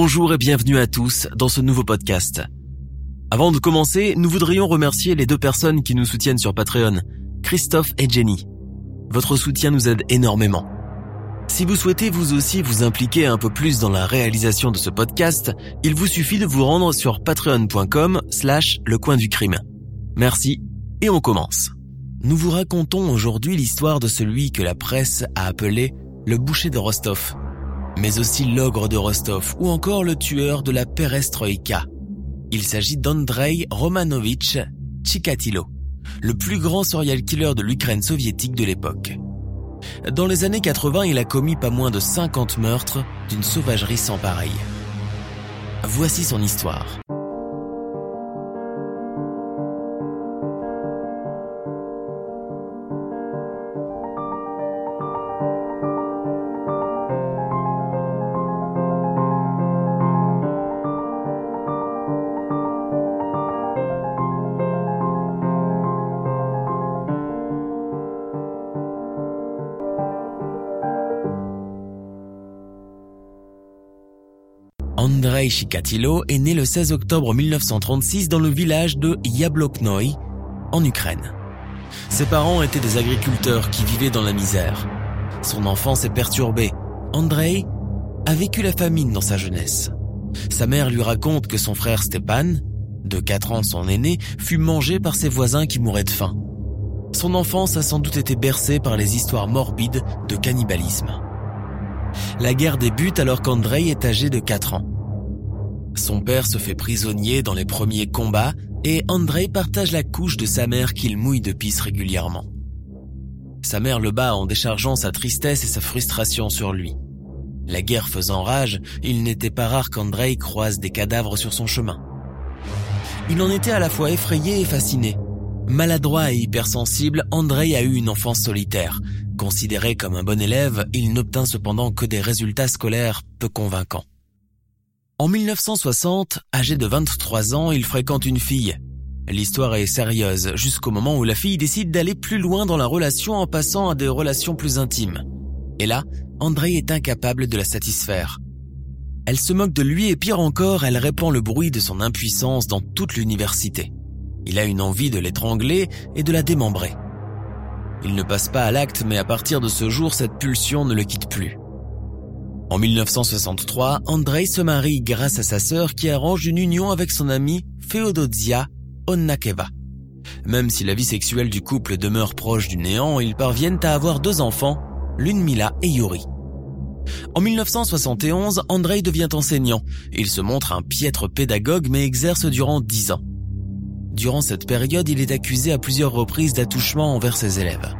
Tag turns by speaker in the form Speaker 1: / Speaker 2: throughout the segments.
Speaker 1: Bonjour et bienvenue à tous dans ce nouveau podcast. Avant de commencer, nous voudrions remercier les deux personnes qui nous soutiennent sur Patreon, Christophe et Jenny. Votre soutien nous aide énormément. Si vous souhaitez vous aussi vous impliquer un peu plus dans la réalisation de ce podcast, il vous suffit de vous rendre sur patreon.com slash le coin du crime. Merci et on commence. Nous vous racontons aujourd'hui l'histoire de celui que la presse a appelé le boucher de Rostov, mais aussi l'ogre de Rostov ou encore le tueur de la perestroïka. Il s'agit d'Andrei Romanovitch Chikatilo, le plus grand serial killer de l'Ukraine soviétique de l'époque. Dans les années 80, il a commis pas moins de 50 meurtres d'une sauvagerie sans pareille. Voici son histoire. Andrei Chikatilo est né le 16 octobre 1936 dans le village de Yabloknoï, en Ukraine. Ses parents étaient des agriculteurs qui vivaient dans la misère. Son enfance est perturbée. Andrei a vécu la famine dans sa jeunesse. Sa mère lui raconte que son frère Stepan, de 4 ans son aîné, fut mangé par ses voisins qui mouraient de faim. Son enfance a sans doute été bercée par les histoires morbides de cannibalisme. La guerre débute alors qu'Andrei est âgé de 4 ans. Son père se fait prisonnier dans les premiers combats et Andrei partage la couche de sa mère qu'il mouille de pisse régulièrement. Sa mère le bat en déchargeant sa tristesse et sa frustration sur lui. La guerre faisant rage, il n'était pas rare qu'Andrei croise des cadavres sur son chemin. Il en était à la fois effrayé et fasciné. Maladroit et hypersensible, Andrei a eu une enfance solitaire. Considéré comme un bon élève, il n'obtint cependant que des résultats scolaires peu convaincants. En 1960, âgé de 23 ans, il fréquente une fille. L'histoire est sérieuse jusqu'au moment où la fille décide d'aller plus loin dans la relation en passant à des relations plus intimes. Et là, Andrei est incapable de la satisfaire. Elle se moque de lui et pire encore, elle répand le bruit de son impuissance dans toute l'université. Il a une envie de l'étrangler et de la démembrer. Il ne passe pas à l'acte, mais à partir de ce jour, cette pulsion ne le quitte plus. En 1963, Andrei se marie grâce à sa sœur qui arrange une union avec son amie Feodosia Onnakeva. Même si la vie sexuelle du couple demeure proche du néant, ils parviennent à avoir deux enfants, Lunmila et Yuri. En 1971, Andrei devient enseignant. Il se montre un piètre pédagogue mais exerce durant dix ans. Durant cette période, il est accusé à plusieurs reprises d'attouchement envers ses élèves.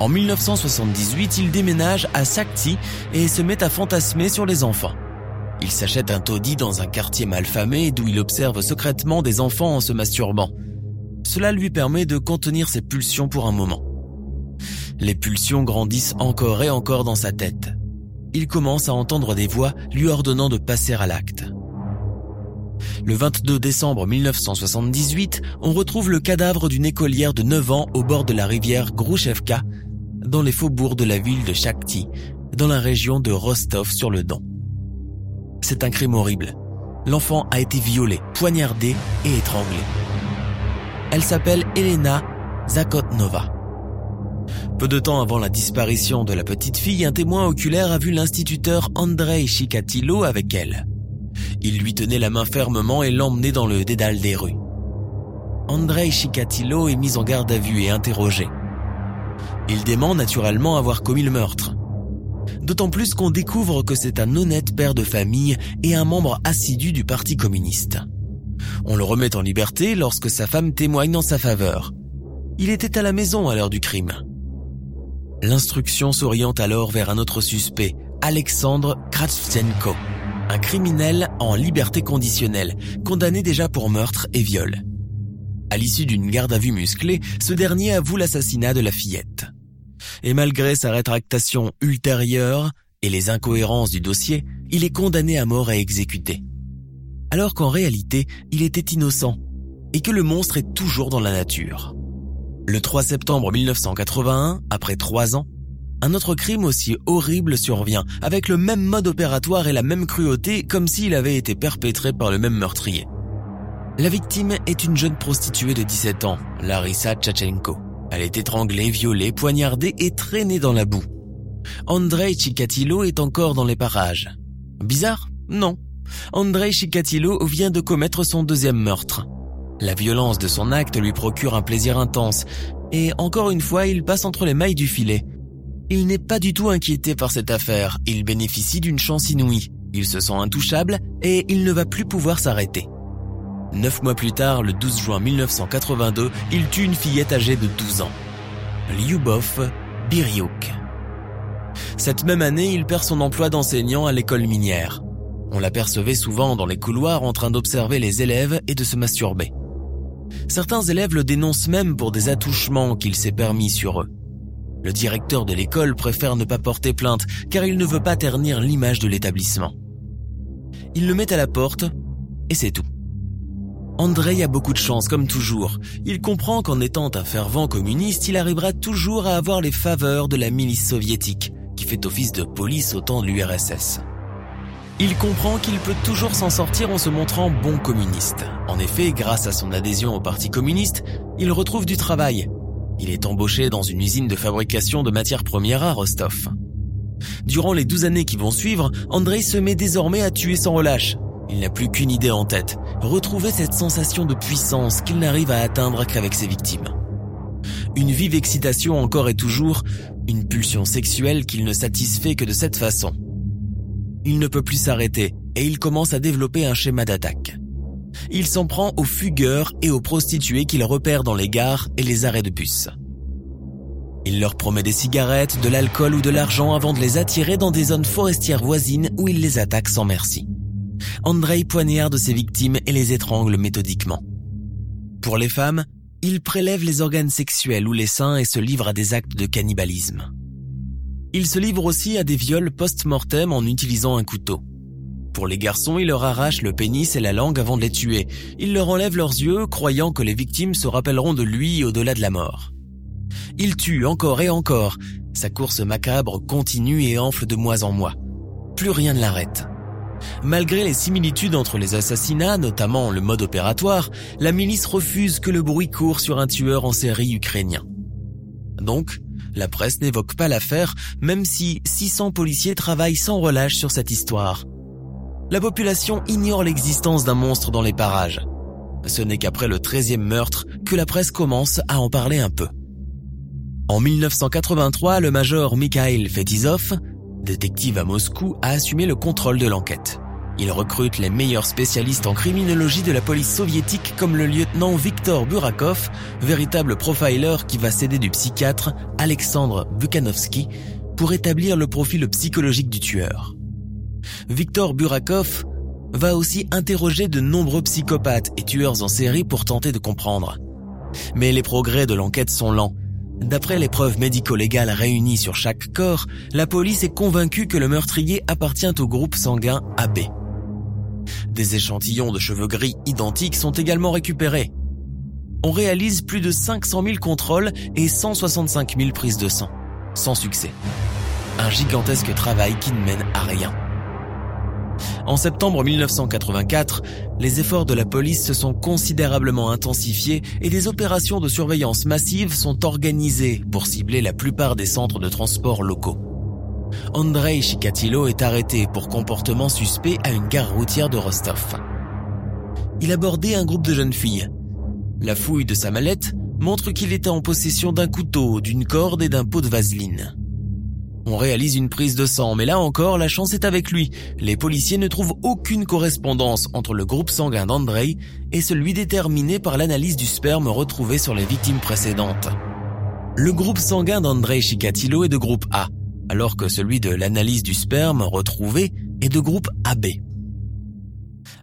Speaker 1: En 1978, il déménage à Sakti et se met à fantasmer sur les enfants. Il s'achète un taudis dans un quartier malfamé d'où il observe secrètement des enfants en se masturbant. Cela lui permet de contenir ses pulsions pour un moment. Les pulsions grandissent encore et encore dans sa tête. Il commence à entendre des voix lui ordonnant de passer à l'acte. Le 22 décembre 1978, on retrouve le cadavre d'une écolière de 9 ans au bord de la rivière Grouchevka, dans les faubourgs de la ville de Shakhty, dans la région de Rostov sur le Don. C'est un crime horrible. L'enfant a été violé, poignardé et étranglé. Elle s'appelle Elena Zakotnova. Peu de temps avant la disparition de la petite fille, un témoin oculaire a vu l'instituteur Andrei Chikatilo avec elle. Il lui tenait la main fermement et l'emmenait dans le dédale des rues. Andrei Chikatilo est mis en garde à vue et interrogé. Il dément naturellement avoir commis le meurtre. D'autant plus qu'on découvre que c'est un honnête père de famille et un membre assidu du Parti communiste. On le remet en liberté lorsque sa femme témoigne en sa faveur. Il était à la maison à l'heure du crime. L'instruction s'oriente alors vers un autre suspect, Alexandre Kravchenko, criminel en liberté conditionnelle, condamné déjà pour meurtre et viol. À l'issue d'une garde à vue musclée, ce dernier avoue l'assassinat de la fillette. Et malgré sa rétractation ultérieure et les incohérences du dossier, il est condamné à mort et exécuté. Alors qu'en réalité, il était innocent et que le monstre est toujours dans la nature. Le 3 septembre 1981, après trois ans, un autre crime aussi horrible survient, avec le même mode opératoire et la même cruauté, comme s'il avait été perpétré par le même meurtrier. La victime est une jeune prostituée de 17 ans, Larissa Tchatchenko. Elle est étranglée, violée, poignardée et traînée dans la boue. Andrei Chikatilo est encore dans les parages. Bizarre? Non. Andrei Chikatilo vient de commettre son deuxième meurtre. La violence de son acte lui procure un plaisir intense, et encore une fois il passe entre les mailles du filet. Il n'est pas du tout inquiété par cette affaire, il bénéficie d'une chance inouïe, il se sent intouchable et il ne va plus pouvoir s'arrêter. Neuf mois plus tard, le 12 juin 1982, il tue une fillette âgée de 12 ans. Lyubov Biryuk. Cette même année, il perd son emploi d'enseignant à l'école minière. On l'apercevait souvent dans les couloirs en train d'observer les élèves et de se masturber. Certains élèves le dénoncent même pour des attouchements qu'il s'est permis sur eux. Le directeur de l'école préfère ne pas porter plainte car il ne veut pas ternir l'image de l'établissement. Il le met à la porte et c'est tout. Andrei a beaucoup de chance, comme toujours. Il comprend qu'en étant un fervent communiste, il arrivera toujours à avoir les faveurs de la milice soviétique, qui fait office de police au temps de l'URSS. Il comprend qu'il peut toujours s'en sortir en se montrant bon communiste. En effet, grâce à son adhésion au Parti communiste, il retrouve du travail il est embauché dans une usine de fabrication de matières premières à Rostov. Durant les douze années qui vont suivre, Andrei se met désormais à tuer sans relâche. Il n'a plus qu'une idée en tête, retrouver cette sensation de puissance qu'il n'arrive à atteindre qu'avec ses victimes. Une vive excitation encore et toujours, une pulsion sexuelle qu'il ne satisfait que de cette façon. Il ne peut plus s'arrêter et il commence à développer un schéma d'attaque il s'en prend aux fugueurs et aux prostituées qu'il repère dans les gares et les arrêts de bus. Il leur promet des cigarettes, de l'alcool ou de l'argent avant de les attirer dans des zones forestières voisines où il les attaque sans merci. Andrei poignarde ses victimes et les étrangle méthodiquement. Pour les femmes, il prélève les organes sexuels ou les seins et se livre à des actes de cannibalisme. Il se livre aussi à des viols post-mortem en utilisant un couteau. Pour les garçons, il leur arrache le pénis et la langue avant de les tuer. Il leur enlève leurs yeux, croyant que les victimes se rappelleront de lui au-delà de la mort. Il tue encore et encore. Sa course macabre continue et enfle de mois en mois. Plus rien ne l'arrête. Malgré les similitudes entre les assassinats, notamment le mode opératoire, la milice refuse que le bruit court sur un tueur en série ukrainien. Donc, la presse n'évoque pas l'affaire, même si 600 policiers travaillent sans relâche sur cette histoire la population ignore l'existence d'un monstre dans les parages. Ce n'est qu'après le 13e meurtre que la presse commence à en parler un peu. En 1983, le major Mikhail Fetizov, détective à Moscou, a assumé le contrôle de l'enquête. Il recrute les meilleurs spécialistes en criminologie de la police soviétique comme le lieutenant Viktor Burakov, véritable profiler qui va s'aider du psychiatre Alexandre Bukhanovsky pour établir le profil psychologique du tueur. Victor Burakov va aussi interroger de nombreux psychopathes et tueurs en série pour tenter de comprendre. Mais les progrès de l'enquête sont lents. D'après les preuves médico-légales réunies sur chaque corps, la police est convaincue que le meurtrier appartient au groupe sanguin AB. Des échantillons de cheveux gris identiques sont également récupérés. On réalise plus de 500 000 contrôles et 165 000 prises de sang. Sans succès. Un gigantesque travail qui ne mène à rien. En septembre 1984, les efforts de la police se sont considérablement intensifiés et des opérations de surveillance massive sont organisées pour cibler la plupart des centres de transport locaux. Andrei Chikatilo est arrêté pour comportement suspect à une gare routière de Rostov. Il abordait un groupe de jeunes filles. La fouille de sa mallette montre qu'il était en possession d'un couteau, d'une corde et d'un pot de vaseline. On réalise une prise de sang, mais là encore, la chance est avec lui. Les policiers ne trouvent aucune correspondance entre le groupe sanguin d'Andrei et celui déterminé par l'analyse du sperme retrouvé sur les victimes précédentes. Le groupe sanguin d'Andrei Chikatilo est de groupe A, alors que celui de l'analyse du sperme retrouvé est de groupe AB.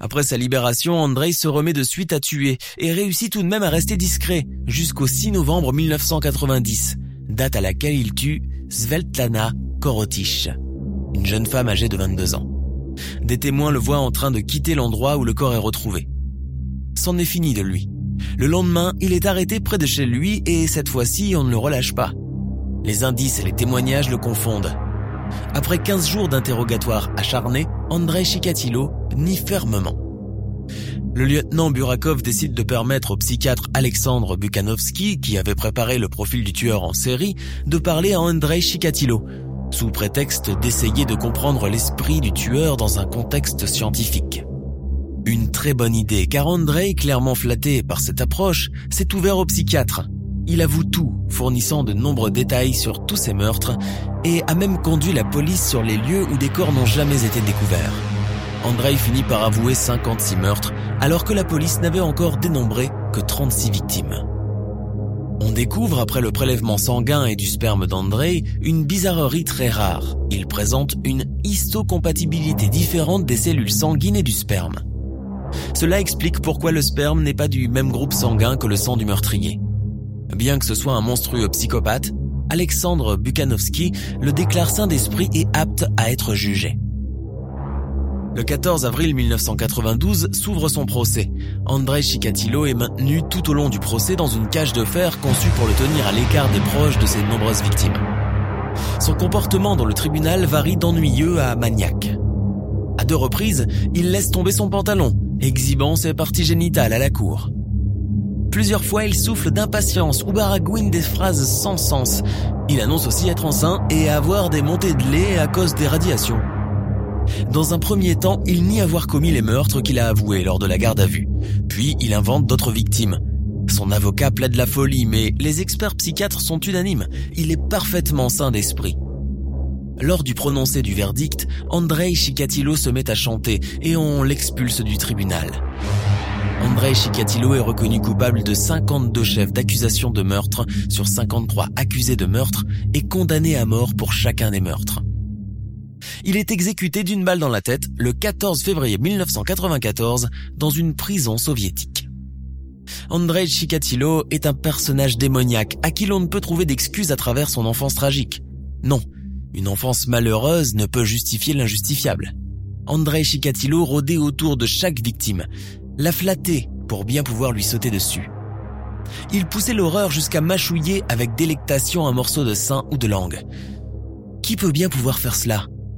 Speaker 1: Après sa libération, Andrei se remet de suite à tuer et réussit tout de même à rester discret jusqu'au 6 novembre 1990, date à laquelle il tue Sveltlana Korotich, une jeune femme âgée de 22 ans. Des témoins le voient en train de quitter l'endroit où le corps est retrouvé. C'en est fini de lui. Le lendemain, il est arrêté près de chez lui et cette fois-ci, on ne le relâche pas. Les indices et les témoignages le confondent. Après 15 jours d'interrogatoire acharné, Andrei Chikatilo nie fermement. Le lieutenant Burakov décide de permettre au psychiatre Alexandre Bukhanovski, qui avait préparé le profil du tueur en série, de parler à Andrei Chikatilo, sous prétexte d'essayer de comprendre l'esprit du tueur dans un contexte scientifique. Une très bonne idée, car Andrei, clairement flatté par cette approche, s'est ouvert au psychiatre. Il avoue tout, fournissant de nombreux détails sur tous ces meurtres, et a même conduit la police sur les lieux où des corps n'ont jamais été découverts. Andrei finit par avouer 56 meurtres, alors que la police n'avait encore dénombré que 36 victimes. On découvre, après le prélèvement sanguin et du sperme d'Andrei, une bizarrerie très rare. Il présente une histocompatibilité différente des cellules sanguines et du sperme. Cela explique pourquoi le sperme n'est pas du même groupe sanguin que le sang du meurtrier. Bien que ce soit un monstrueux psychopathe, Alexandre Bukhanovski le déclare saint d'esprit et apte à être jugé. Le 14 avril 1992 s'ouvre son procès. Andrei Chikatilo est maintenu tout au long du procès dans une cage de fer conçue pour le tenir à l'écart des proches de ses nombreuses victimes. Son comportement dans le tribunal varie d'ennuyeux à maniaque. À deux reprises, il laisse tomber son pantalon, exhibant ses parties génitales à la cour. Plusieurs fois, il souffle d'impatience ou baragouine des phrases sans sens. Il annonce aussi être enceint et avoir des montées de lait à cause des radiations. Dans un premier temps, il nie avoir commis les meurtres qu'il a avoués lors de la garde à vue. Puis, il invente d'autres victimes. Son avocat plaide la folie, mais les experts psychiatres sont unanimes. Il est parfaitement sain d'esprit. Lors du prononcé du verdict, Andrei Chikatilo se met à chanter et on l'expulse du tribunal. Andrei Chikatilo est reconnu coupable de 52 chefs d'accusation de meurtre sur 53 accusés de meurtre et condamné à mort pour chacun des meurtres. Il est exécuté d'une balle dans la tête le 14 février 1994 dans une prison soviétique. Andrei Chikatilo est un personnage démoniaque à qui l'on ne peut trouver d'excuses à travers son enfance tragique. Non, une enfance malheureuse ne peut justifier l'injustifiable. Andrei Chikatilo rôdait autour de chaque victime, la flattait pour bien pouvoir lui sauter dessus. Il poussait l'horreur jusqu'à mâchouiller avec délectation un morceau de sein ou de langue. Qui peut bien pouvoir faire cela?